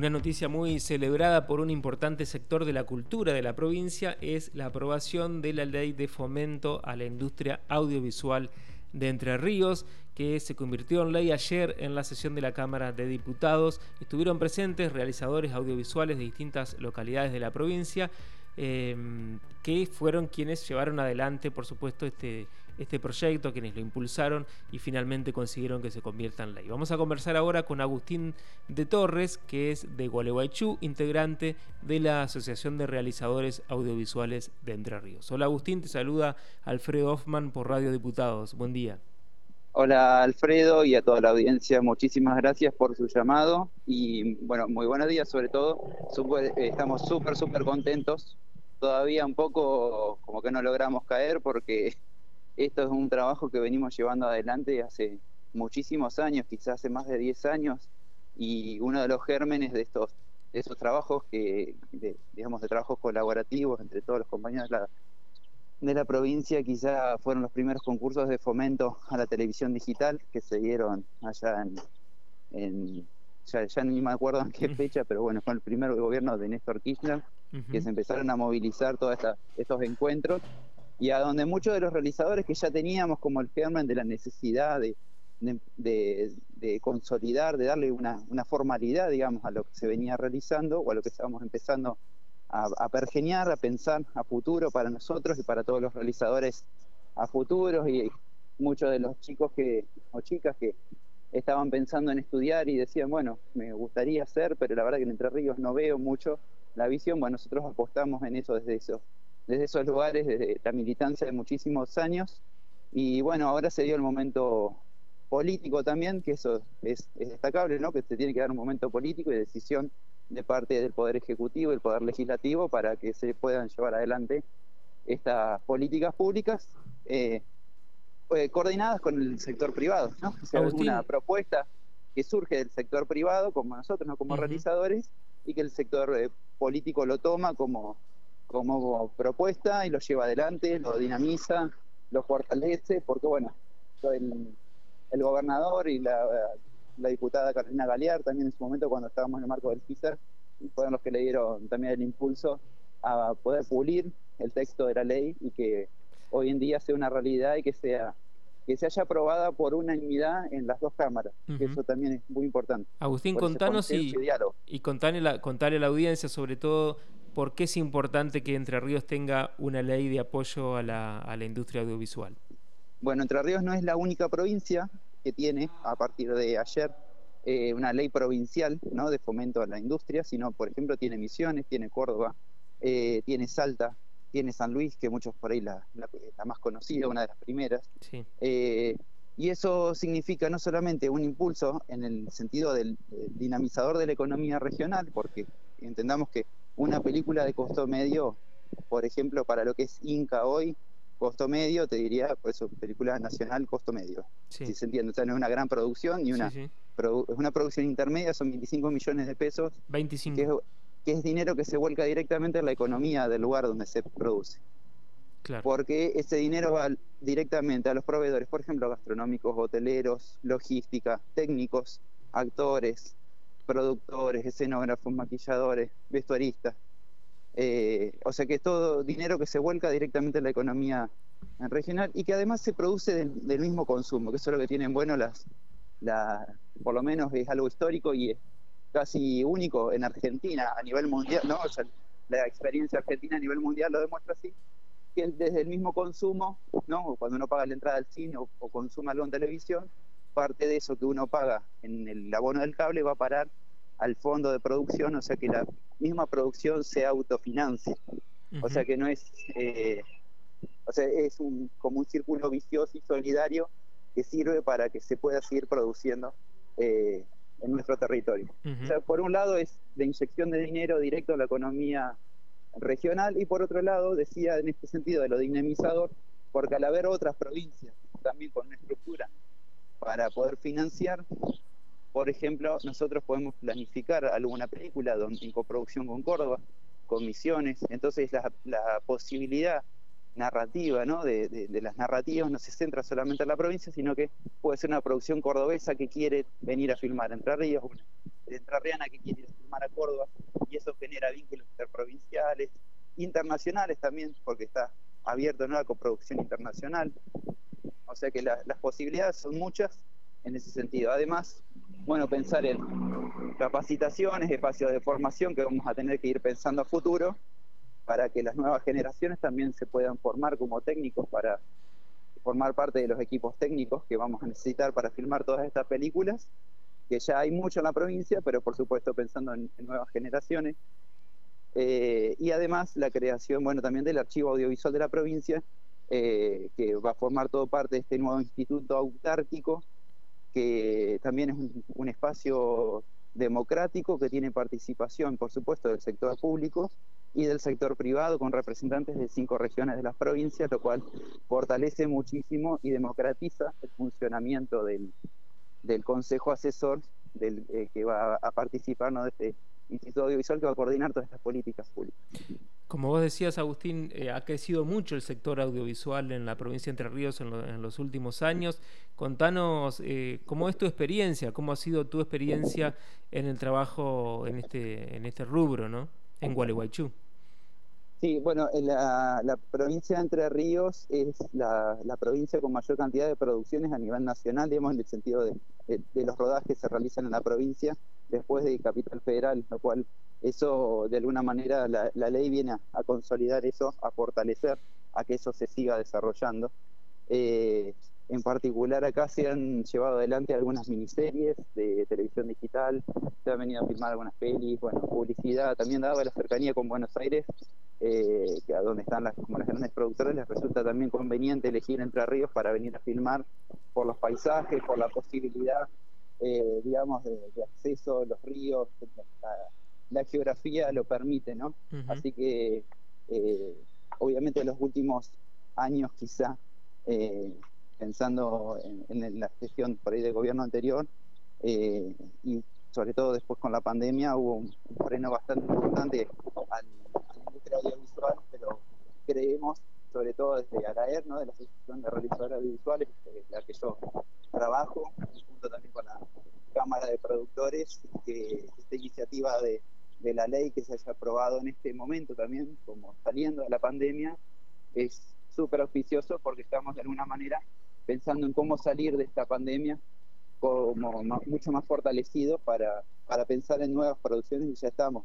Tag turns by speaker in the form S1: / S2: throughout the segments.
S1: Una noticia muy celebrada por un importante sector de la cultura de la provincia es la aprobación de la ley de fomento a la industria audiovisual de Entre Ríos, que se convirtió en ley ayer en la sesión de la Cámara de Diputados. Estuvieron presentes realizadores audiovisuales de distintas localidades de la provincia, eh, que fueron quienes llevaron adelante, por supuesto, este, este proyecto, quienes lo impulsaron y finalmente consiguieron que se convierta en ley. Vamos a conversar ahora con Agustín de Torres, que es de Gualeguaychú, integrante de la Asociación de Realizadores Audiovisuales de Entre Ríos. Hola Agustín, te saluda Alfredo Hoffman por Radio Diputados. Buen día.
S2: Hola Alfredo y a toda la audiencia, muchísimas gracias por su llamado y bueno, muy buenos días sobre todo. estamos súper, súper contentos. Todavía un poco como que no logramos caer porque esto es un trabajo que venimos llevando adelante hace muchísimos años, quizás hace más de 10 años, y uno de los gérmenes de estos de esos trabajos que digamos de trabajos colaborativos entre todos los compañeros de la, de la provincia quizá fueron los primeros concursos de fomento a la televisión digital que se dieron allá en, ya, ya, ni me acuerdo en qué fecha, pero bueno, fue el primer gobierno de Néstor Kirchner, que se empezaron a movilizar todos estos encuentros y a donde muchos de los realizadores que ya teníamos como el germen de la necesidad de, consolidar, de darle una, formalidad, digamos, a lo que se venía realizando o a lo que estábamos empezando a, a, pergeniar, a pensar a futuro para nosotros y para todos los realizadores a futuro y muchos de los chicos que o chicas que estaban pensando en estudiar y decían, bueno, me gustaría hacer, pero la verdad que en Entre Ríos no veo mucho la visión, bueno, nosotros apostamos en eso desde eso, desde esos lugares, desde la militancia de muchísimos años. Y bueno, ahora se dio el momento político también, que eso es, destacable, ¿no? que se tiene que dar un momento político y decisión de parte del Poder Ejecutivo y el Poder Legislativo para que se puedan llevar adelante estas políticas públicas eh, eh, coordinadas con el sector privado. ¿no? O sea, una propuesta que surge del sector privado, como nosotros, no como realizadores, y que el sector eh, político lo toma como como propuesta y lo lleva adelante, lo dinamiza, lo fortalece, porque bueno, el, el gobernador y la, diputada Carolina Galear también en su momento cuando estábamos en el marco del FISER, fueron los que le dieron también el impulso a poder pulir el texto de la ley y que hoy en día sea una realidad y que sea que se haya aprobada por unanimidad en las dos cámaras, que eso también es muy importante.
S1: Agustín, contanos y, y contale, la, contale a la audiencia sobre todo ¿por qué es importante que Entre Ríos tenga una ley de apoyo a la, industria audiovisual?
S2: Bueno, Entre Ríos no es la única provincia que tiene, a partir de ayer, eh, una ley provincial ¿no? de fomento a la industria, sino, por ejemplo, tiene Misiones, tiene Córdoba, eh, tiene Salta, tiene San Luis, que muchos por ahí la, la, más conocida, una de las primeras. Eh, y eso significa no solamente un impulso en el sentido del dinamizador de la economía regional, porque entendamos que una película de costo medio, por ejemplo, para lo que es Inca hoy, costo medio, te diría, por eso, película nacional, costo medio. Si se entiende, o sea, no es una gran producción, ni una, es una producción intermedia, son 25 millones de pesos.
S1: 25.
S2: Que es, dinero que se vuelca directamente en la economía del lugar donde se produce. Claro. Porque ese dinero va directamente a los proveedores, por ejemplo, gastronómicos, hoteleros, logística, técnicos, actores, productores, escenógrafos, maquilladores, vestuaristas. Eh, o sea que es todo dinero que se vuelca directamente en la economía regional y que además se produce del, mismo consumo, que eso es lo que tienen bueno las, por lo menos es algo histórico y es casi único en Argentina a nivel mundial, ¿no? la experiencia argentina a nivel mundial lo demuestra así, que desde el mismo consumo, ¿no? Cuando uno paga la entrada al cine o, o consume algo en televisión, parte de eso que uno paga en el abono del cable va a parar al fondo de producción, o sea que la misma producción se autofinancie. O sea que no es, eh, o sea, es un, como un círculo vicioso y solidario que sirve para que se pueda seguir produciendo eh, en nuestro territorio. O sea, por un lado es la inyección de dinero directo a la economía regional y por otro lado, decía en este sentido de lo dinamizador, porque al haber otras provincias también con una estructura para poder financiar. Por ejemplo, nosotros podemos planificar alguna película en coproducción con Córdoba, con Misiones. Entonces, la, posibilidad narrativa ¿no? De, las narrativas no se centra solamente en la provincia, sino que puede ser una producción cordobesa que quiere venir a filmar Entre Ríos, entrerriana que quiere ir a filmar a Córdoba y eso genera vínculos interprovinciales, internacionales también, porque está abierto a la coproducción internacional. O sea que las posibilidades son muchas en ese sentido. Además, bueno, pensar en capacitaciones, espacios de formación que vamos a tener que ir pensando a futuro para que las nuevas generaciones también se puedan formar como técnicos para formar parte de los equipos técnicos que vamos a necesitar para filmar todas estas películas, que ya hay mucho en la provincia, pero por supuesto pensando en, nuevas generaciones. Eh, y además la creación, bueno, también del archivo audiovisual de la provincia, eh, que va a formar todo parte de este nuevo instituto autárquico, que también es un espacio democrático que tiene participación, por supuesto, del sector público y del sector privado con representantes de cinco regiones de las provincias, lo cual fortalece muchísimo y democratiza el funcionamiento del, del Consejo Asesor del, eh, que va a participar de este Instituto Audiovisual que va a coordinar todas estas políticas públicas.
S1: Como vos decías, Agustín, eh, ha crecido mucho el sector audiovisual en la provincia de Entre Ríos en, los últimos años. Contanos eh, cómo es tu experiencia, cómo ha sido tu experiencia en el trabajo en este, en este rubro, ¿no? En Gualeguaychú.
S2: Sí, bueno, la, la, provincia de Entre Ríos es la, provincia con mayor cantidad de producciones a nivel nacional, digamos, en el sentido de, de, los rodajes que se realizan en la provincia después de Capital Federal, lo cual eso de alguna manera la, ley viene a, consolidar eso, a fortalecer, a que eso se siga desarrollando. Eh, en particular acá se han llevado adelante algunas miniseries de televisión digital, se han venido a filmar algunas pelis, bueno, publicidad, también dado la cercanía con Buenos Aires, eh, que a donde están las, como las grandes productoras, les resulta también conveniente elegir Entre Ríos para venir a filmar por los paisajes, por la posibilidad, eh, digamos, de, acceso a los ríos, la, geografía lo permite, ¿no? Así que, eh, obviamente, en los últimos años quizá pensando en, la gestión por ahí del gobierno anterior eh, y sobre todo después con la pandemia hubo un, freno bastante importante a la industria audiovisual, pero creemos, sobre todo desde ARAER, ¿no? de la Asociación de Realizadores Audiovisuales, la que yo trabajo, junto también con Cámara de Productores, que esta iniciativa de, de la ley que se haya aprobado en este momento también, como saliendo de la pandemia, es súper auspicioso porque estamos de alguna manera pensando en cómo salir de esta pandemia como mucho más fortalecido para, para pensar en nuevas producciones y ya estamos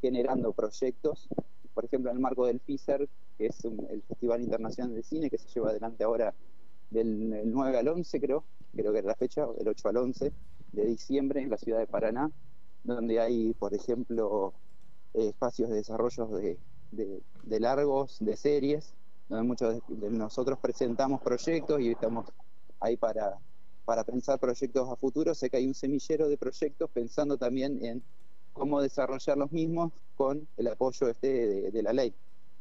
S2: generando proyectos, por ejemplo en el marco del FISER, que es el Festival Internacional de Cine que se lleva adelante ahora del 9 al 11 creo, creo que era la fecha, del 8 al 11 de diciembre en la ciudad de Paraná, donde hay por ejemplo espacios de desarrollo de, de largos, de series, donde muchos de nosotros presentamos proyectos y estamos ahí para, para pensar proyectos a futuro. Sé que hay un semillero de proyectos pensando también en cómo desarrollar los mismos con el apoyo este de, la ley.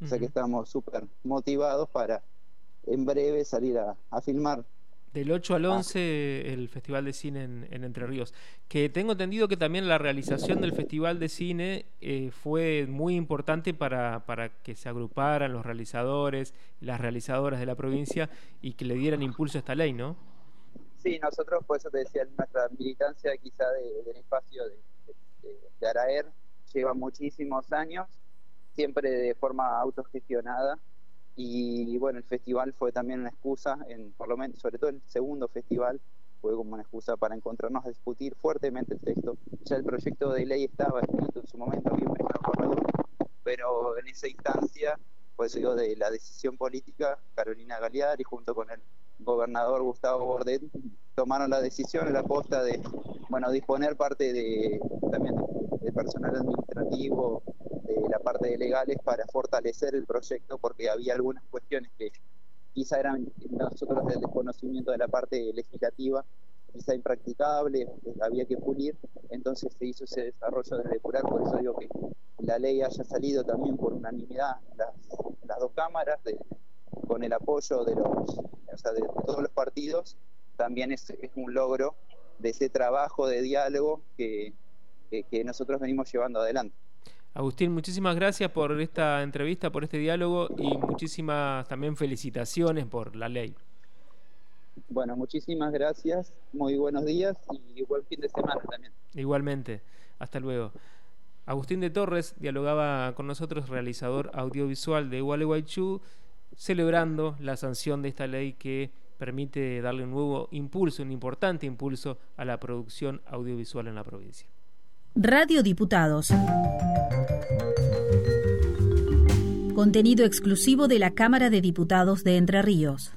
S2: O sea que estamos súper motivados para en breve salir a, a filmar
S1: del 8 al 11 ah. el Festival de Cine en, Entre Ríos. Que tengo entendido que también la realización del Festival de Cine eh, fue muy importante para, para, que se agruparan los realizadores, las realizadoras de la provincia y que le dieran impulso a esta ley, ¿no?
S2: Sí, nosotros, por eso te decía, nuestra militancia quizá del espacio de, de Araer lleva muchísimos años, siempre de forma autogestionada y bueno, el festival fue también una excusa, en, por lo menos, sobre todo el segundo festival, fue como una excusa para encontrarnos a discutir fuertemente el texto. Ya el proyecto de ley estaba escrito en su momento, había un pero en esa instancia, pues digo, de la decisión política, Carolina Galeari junto con el gobernador Gustavo Bordet tomaron la decisión, la aposta de, bueno, disponer parte de también de personal administrativo de la parte de legales para fortalecer el proyecto porque había algunas cuestiones que quizá eran nosotros del desconocimiento de la parte legislativa, quizá impracticable, había que pulir, entonces se hizo ese desarrollo de depurar, por eso digo que la ley haya salido también por unanimidad las, las dos cámaras, con el apoyo de, los, de, todos los partidos, también es, es un logro de ese trabajo de diálogo que, que nosotros venimos llevando adelante.
S1: Agustín, muchísimas gracias por esta entrevista, por este diálogo y muchísimas también felicitaciones por la ley.
S2: Bueno, muchísimas gracias, muy buenos días y buen fin de semana también.
S1: Igualmente, hasta luego. Agustín de Torres dialogaba con nosotros, realizador audiovisual de Gualeguaychú, celebrando la sanción de esta ley que permite darle un nuevo impulso, un importante impulso a la producción audiovisual en la provincia.
S3: Radio Diputados. Contenido exclusivo de la Cámara de Diputados de Entre Ríos.